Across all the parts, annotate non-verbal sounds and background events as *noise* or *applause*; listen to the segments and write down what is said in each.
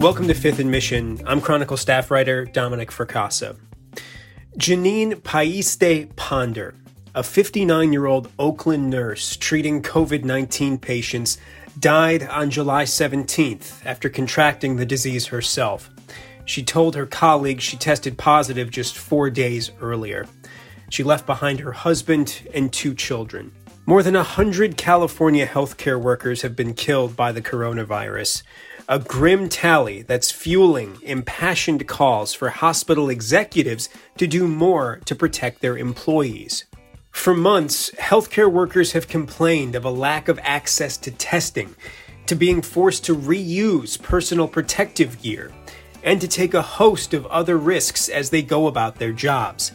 Welcome to Fifth and Mission. I'm Chronicle staff writer Dominic Fracassa. Janine Paiste Ponder, a 59 year old Oakland nurse treating COVID 19 patients, died on July 17th after contracting the disease herself. She told her colleagues she tested positive just four days earlier. She left behind her husband and two children. More than 100 California healthcare workers have been killed by the coronavirus. A grim tally that's fueling impassioned calls for hospital executives to do more to protect their employees. For months, healthcare workers have complained of a lack of access to testing, to being forced to reuse personal protective gear, and to take a host of other risks as they go about their jobs.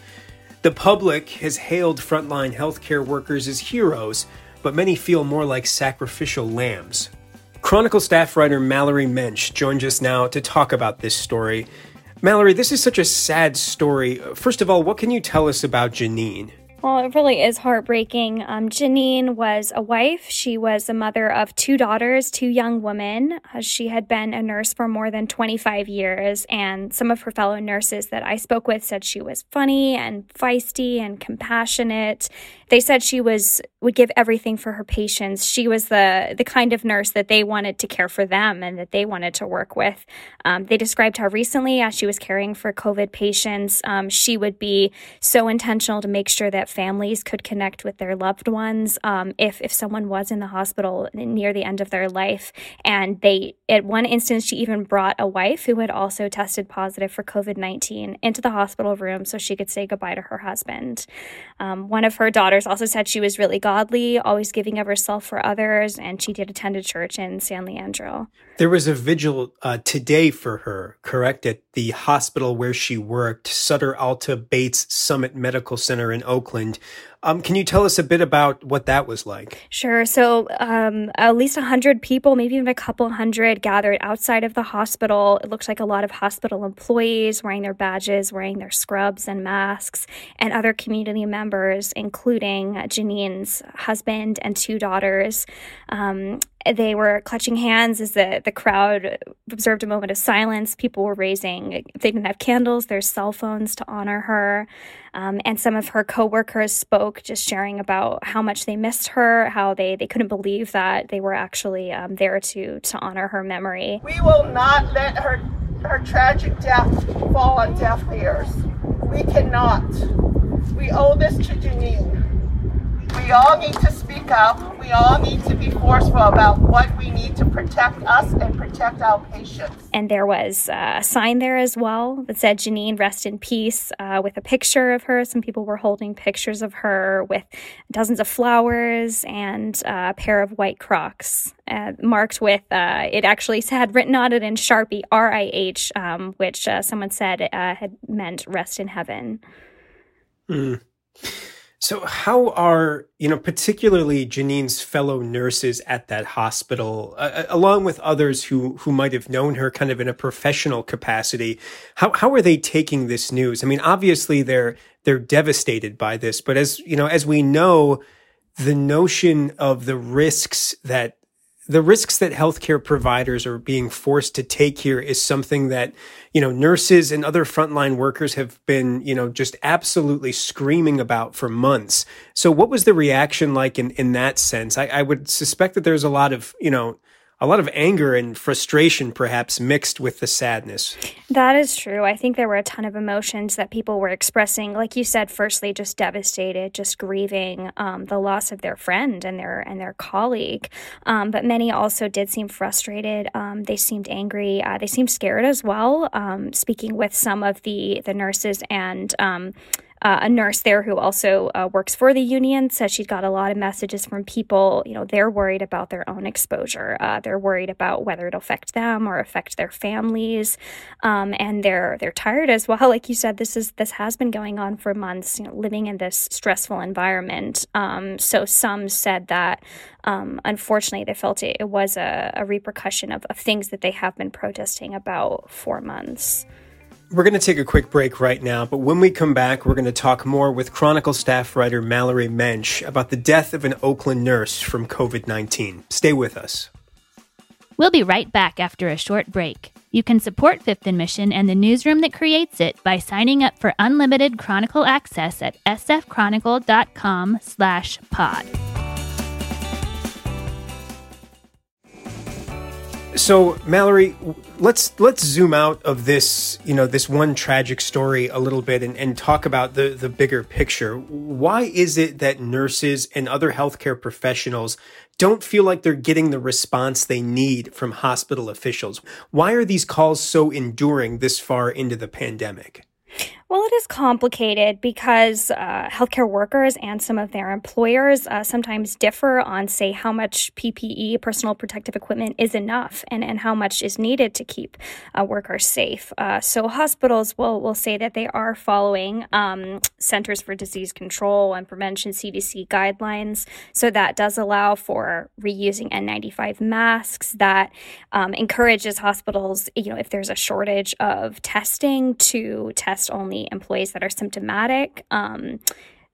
The public has hailed frontline healthcare workers as heroes, but many feel more like sacrificial lambs. Chronicle staff writer Mallory Moench joins us now to talk about this story. Mallory, this is such a sad story. First of all, what can you tell us about Janine? Well, it really is heartbreaking. Um, Janine was a wife. She was a mother of two daughters, two young women. Uh, she had been a nurse for more than 25 years, and some of her fellow nurses that I spoke with said she was funny and feisty and compassionate. They said she was would give everything for her patients. She was the the kind of nurse that they wanted to care for them and that they wanted to work with. Um, they described how recently, as she was caring for COVID patients, um, she would be so intentional to make sure that families could connect with their loved ones um, if if someone was in the hospital near the end of their life. And they, at one instance, she even brought a wife who had also tested positive for COVID nineteen into the hospital room so she could say goodbye to her husband. Um, one of her daughters also said she was really godly, always giving of herself for others, and she did attend a church in San Leandro. There was a vigil uh, today for her, correct, at the hospital where she worked, Sutter Alta Bates Summit Medical Center in Oakland. And. Um, can you tell us a bit about what that was like? Sure. So, um, at least 100 people, maybe even a couple hundred, gathered outside of the hospital. It looked like a lot of hospital employees wearing their badges, wearing their scrubs and masks, and other community members, including Janine's husband and two daughters. Um, they were clutching hands as the, the crowd observed a moment of silence. People were raising, they didn't have candles, their cell phones to honor her. Um, and some of her coworkers spoke, just sharing about how much they missed her, how they, they couldn't believe that they were actually um, there to to honor her memory. We will not let her her tragic death fall on deaf ears. We cannot. We owe this to Janine. We all need to speak up. We all need to be forceful about what we need to protect us and protect our patients. And there was uh, a sign there as well that said, Janine, rest in peace, uh, with a picture of her. Some people were holding pictures of her with dozens of flowers and uh, a pair of white crocs uh, marked with, uh, it actually had written on it in Sharpie, R I H, um, which uh, someone said had meant rest in heaven. Mm. So, how are, you know, particularly Janine's fellow nurses at that hospital, uh, along with others who, who might have known her kind of in a professional capacity, how, how are they taking this news? I mean, obviously they're, they're devastated by this, but as, you know, as we know, the notion of the risks that the risks that healthcare providers are being forced to take here is something that, you know, nurses and other frontline workers have been, you know, just absolutely screaming about for months. So what was the reaction like in, in that sense? I, I would suspect that there's a lot of, you know, a lot of anger and frustration perhaps mixed with the sadness. That is true. I think there were a ton of emotions that people were expressing. Like you said, firstly, just devastated, just grieving um, the loss of their friend and their and their colleague. Um, but many also did seem frustrated. Um, they seemed angry. Uh, they seemed scared as well. Um, speaking with some of the the nurses and um, uh, a nurse there who also uh, works for the union says she's got a lot of messages from people. You know, they're worried about their own exposure. Uh, they're worried about whether it'll affect them or affect their families, um, and they're they're tired as well. *laughs* Like you said, this is this has been going on for months. You know, living in this stressful environment. Um, so some said that. Um, unfortunately, they felt it, it was a, a repercussion of, of things that they have been protesting about for months. We're going to take a quick break right now, but when we come back, we're going to talk more with Chronicle staff writer Mallory Moench about the death of an Oakland nurse from COVID 19. Stay with us. We'll be right back after a short break. You can support Fifth and Mission and the newsroom that creates it by signing up for unlimited Chronicle access at sfchronicle.com slash pod. So, Mallory, let's let's zoom out of this, you know, this one tragic story a little bit and, and talk about the the bigger picture. Why is it that nurses and other healthcare professionals don't feel like they're getting the response they need from hospital officials? Why are these calls so enduring this far into the pandemic? Well, it is complicated because uh, healthcare workers and some of their employers uh, sometimes differ on, say, how much PPE, personal protective equipment, is enough and, and how much is needed to keep uh, workers safe. Uh, so, hospitals will, will say that they are following um, Centers for Disease Control and Prevention CDC guidelines. So, that does allow for reusing N95 masks, that um, encourages hospitals, you know, if there's a shortage of testing, to test only employees that are symptomatic. Um,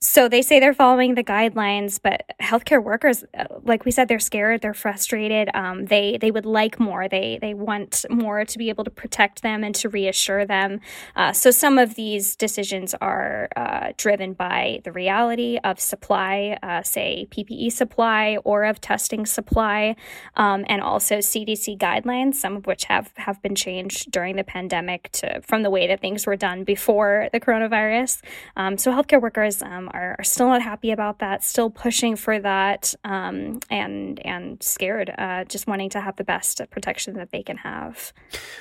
so they say they're following the guidelines, but healthcare workers, uh, like we said, they're scared, they're frustrated. Um, they they would like more. They they want more to be able to protect them and to reassure them. Uh, so some of these decisions are uh, driven by the reality of supply, uh, say PPE supply or of testing supply, um, and also CDC guidelines. Some of which have have been changed during the pandemic to from the way that things were done before the coronavirus. Um, so healthcare workers. Are, are still not happy about that, still pushing for that, um, and and scared, uh, just wanting to have the best protection that they can have.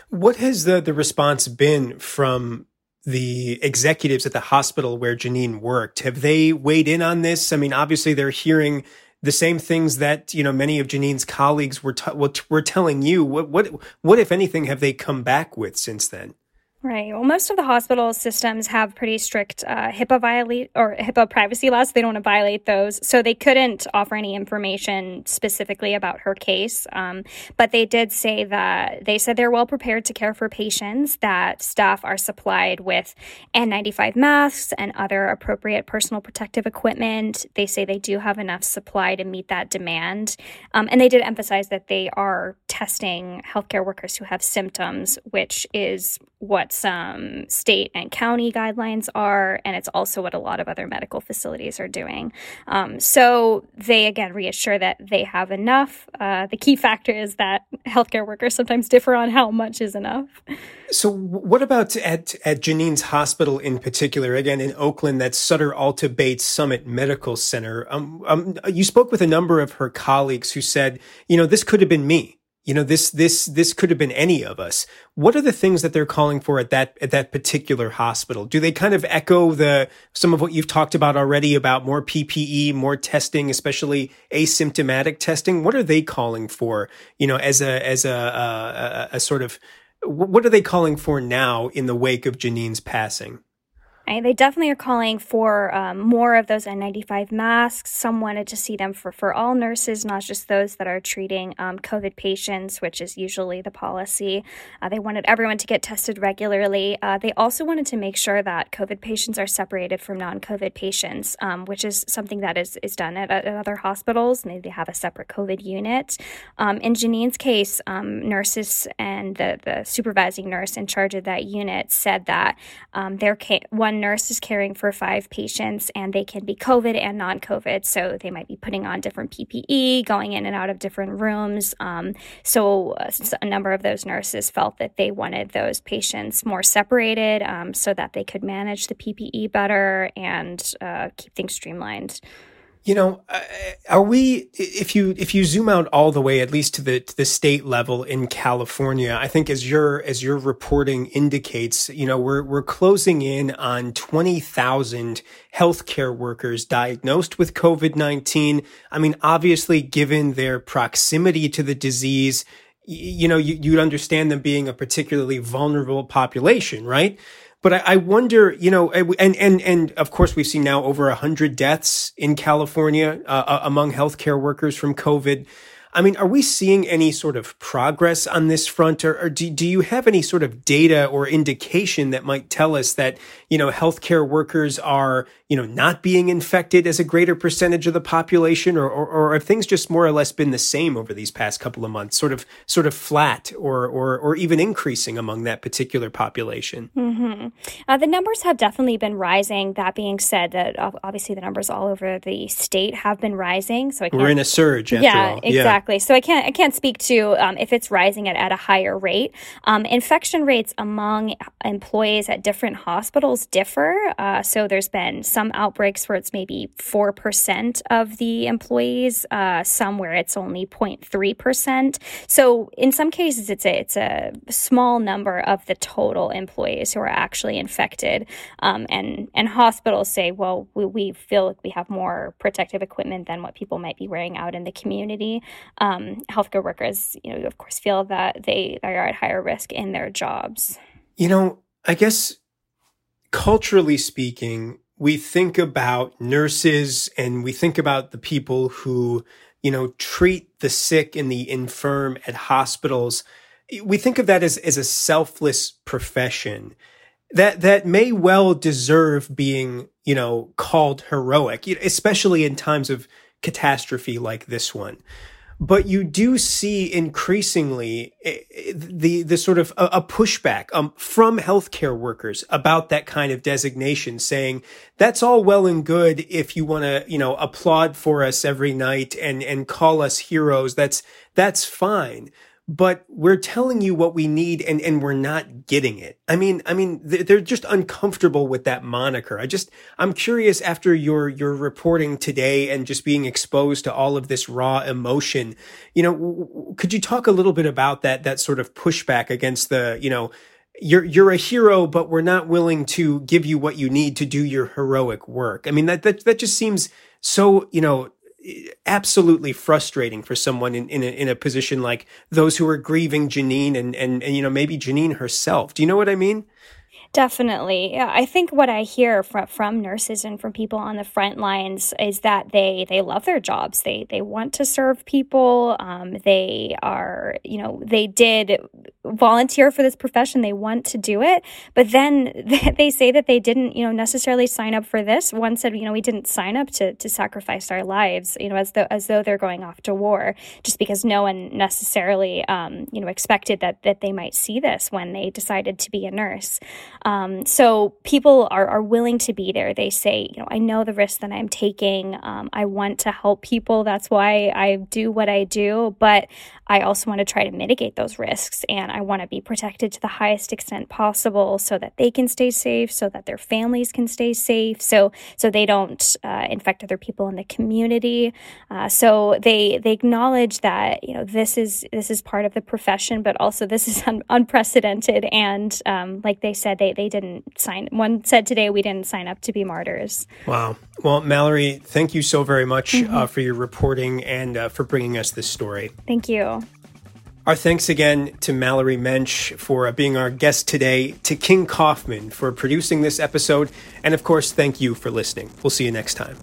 What has the the response been from the executives at the hospital where Janine worked? Have they weighed in on this? I mean, obviously they're hearing the same things that you know many of Janine's colleagues were t- were telling you. What what what if anything have they come back with since then? Right. Well, most of the hospital systems have pretty strict uh, HIPAA violate or HIPAA privacy laws. They don't want to violate those, so they couldn't offer any information specifically about her case. Um, but they did say that they said they're well prepared to care for patients. That staff are supplied with N95 masks and other appropriate personal protective equipment. They say they do have enough supply to meet that demand, um, and they did emphasize that they are testing healthcare workers who have symptoms, which is what some state and county guidelines are, and it's also what a lot of other medical facilities are doing. Um, so they again reassure that they have enough. Uh, the key factor is that *laughs* healthcare workers sometimes differ on how much is enough. So, what about at at Janine's hospital in particular? Again, in Oakland, that Sutter Alta Bates Summit Medical Center. Um, um, you spoke with a number of her colleagues who said, you know, this could have been me you know this this this could have been any of us. What are the things that they're calling for at that at that particular hospital? Do they kind of echo the some of what you've talked about already about more ppe more testing especially asymptomatic testing? What are they calling for you know as a as a a, a, sort of what are they calling for now in the wake of janine's passing they definitely are calling for um, more of those N95 masks. Some wanted to see them for, for all nurses, not just those that are treating um, COVID patients, which is usually the policy. Uh, they wanted everyone to get tested regularly. Uh, they also wanted to make sure that COVID patients are separated from non COVID patients, um, which is something that is, is done at, at other hospitals. Maybe they have a separate COVID unit. Um, in Janine's case, um, nurses and the, the supervising nurse in charge of that unit said that um, their ca- one nurse is caring for five patients and they can be COVID and non COVID. So they might be putting on different PPE, going in and out of different rooms. Um, so uh, a number of those nurses felt that they wanted those patients more separated um, so that they could manage the PPE better and uh, keep things streamlined. You know, uh, are we if you if you zoom out all the way at least to the to the state level in California, I think as your as your reporting indicates, you know, we're we're closing in on 20,000 healthcare workers diagnosed with COVID-19. I mean, obviously given their proximity to the disease, you know, you, you'd understand them being a particularly vulnerable population, right? But I, I wonder, you know, and and and of course we've seen now over a hundred deaths in California uh, uh, among healthcare workers from COVID. I mean, are we seeing any sort of progress on this front, or, or do, do you have any sort of data or indication that might tell us that you know healthcare workers are you know not being infected as a greater percentage of the population, or, or, or have things just more or less been the same over these past couple of months, sort of sort of flat, or or or even increasing among that particular population? Mm-hmm. Uh, the numbers have definitely been rising. That being said, that obviously the numbers all over the state have been rising. So we're in a surge. yeah, all. exactly. Exactly. So I can't I can't speak to um, if it's rising at, at a higher rate. Um, infection rates among employees at different hospitals differ. Uh, so there's been some outbreaks where it's maybe four percent of the employees, uh, some where it's only 0.3 percent. So in some cases, it's a it's a small number of the total employees who are actually infected. Um, and and hospitals say, well, we, we feel like we have more protective equipment than what people might be wearing out in the community um, healthcare workers, you know, of course, feel that they, they are at higher risk in their jobs. You know, I guess culturally speaking, we think about nurses and we think about the people who, you know, treat the sick and the infirm at hospitals. We think of that as, as a selfless profession that that may well deserve being, you know, called heroic, especially in times of catastrophe like this one but you do see increasingly eh, eh, the the sort of a, a pushback um, from healthcare workers about that kind of designation, saying that's all well and good if you want to you know applaud for us every night and and call us heroes. That's that's fine but we're telling you what we need and, and we're not getting it. I mean, I mean, they're just uncomfortable with that moniker. I just, I'm curious after your, your reporting today and just being exposed to all of this raw emotion, you know, could you talk a little bit about that, that sort of pushback against the, you know, you're you're a hero, but we're not willing to give you what you need to do your heroic work. I mean that that that just seems so you know absolutely frustrating for someone in, in a, in a position like those who are grieving Janine and, and, and, you know, maybe Janine herself. Do you know what I mean? Definitely. I think what I hear from, from nurses and from people on the front lines is that they they love their jobs. They they want to serve people. Um, they are, you know, they did volunteer for this profession. They want to do it, but then *laughs* they say that they didn't, you know, necessarily sign up for this. One said, you know, we didn't sign up to to sacrifice our lives, you know, as though as though they're going off to war, just because no one necessarily, um, you know, expected that that they might see this when they decided to be a nurse. Um, so people are, are willing to be there. They say, you know, I know the risk that I'm taking. Um, I want to help people. That's why I do what I do. But I also want to try to mitigate those risks and I want to be protected to the highest extent possible so that they can stay safe, so that their families can stay safe, so so they don't uh, infect other people in the community. Uh, so they they acknowledge that you know this is this is part of the profession, but also this is un- unprecedented. And um, like they said, they they didn't sign. One said today we didn't sign up to be martyrs. Wow. Well, Mallory, thank you so very much mm-hmm. uh, for your reporting and uh, for bringing us this story. Thank you. Our thanks again to Mallory Moench for uh, being our guest today, to King Kaufman for producing this episode, and of course, thank you for listening. We'll see you next time.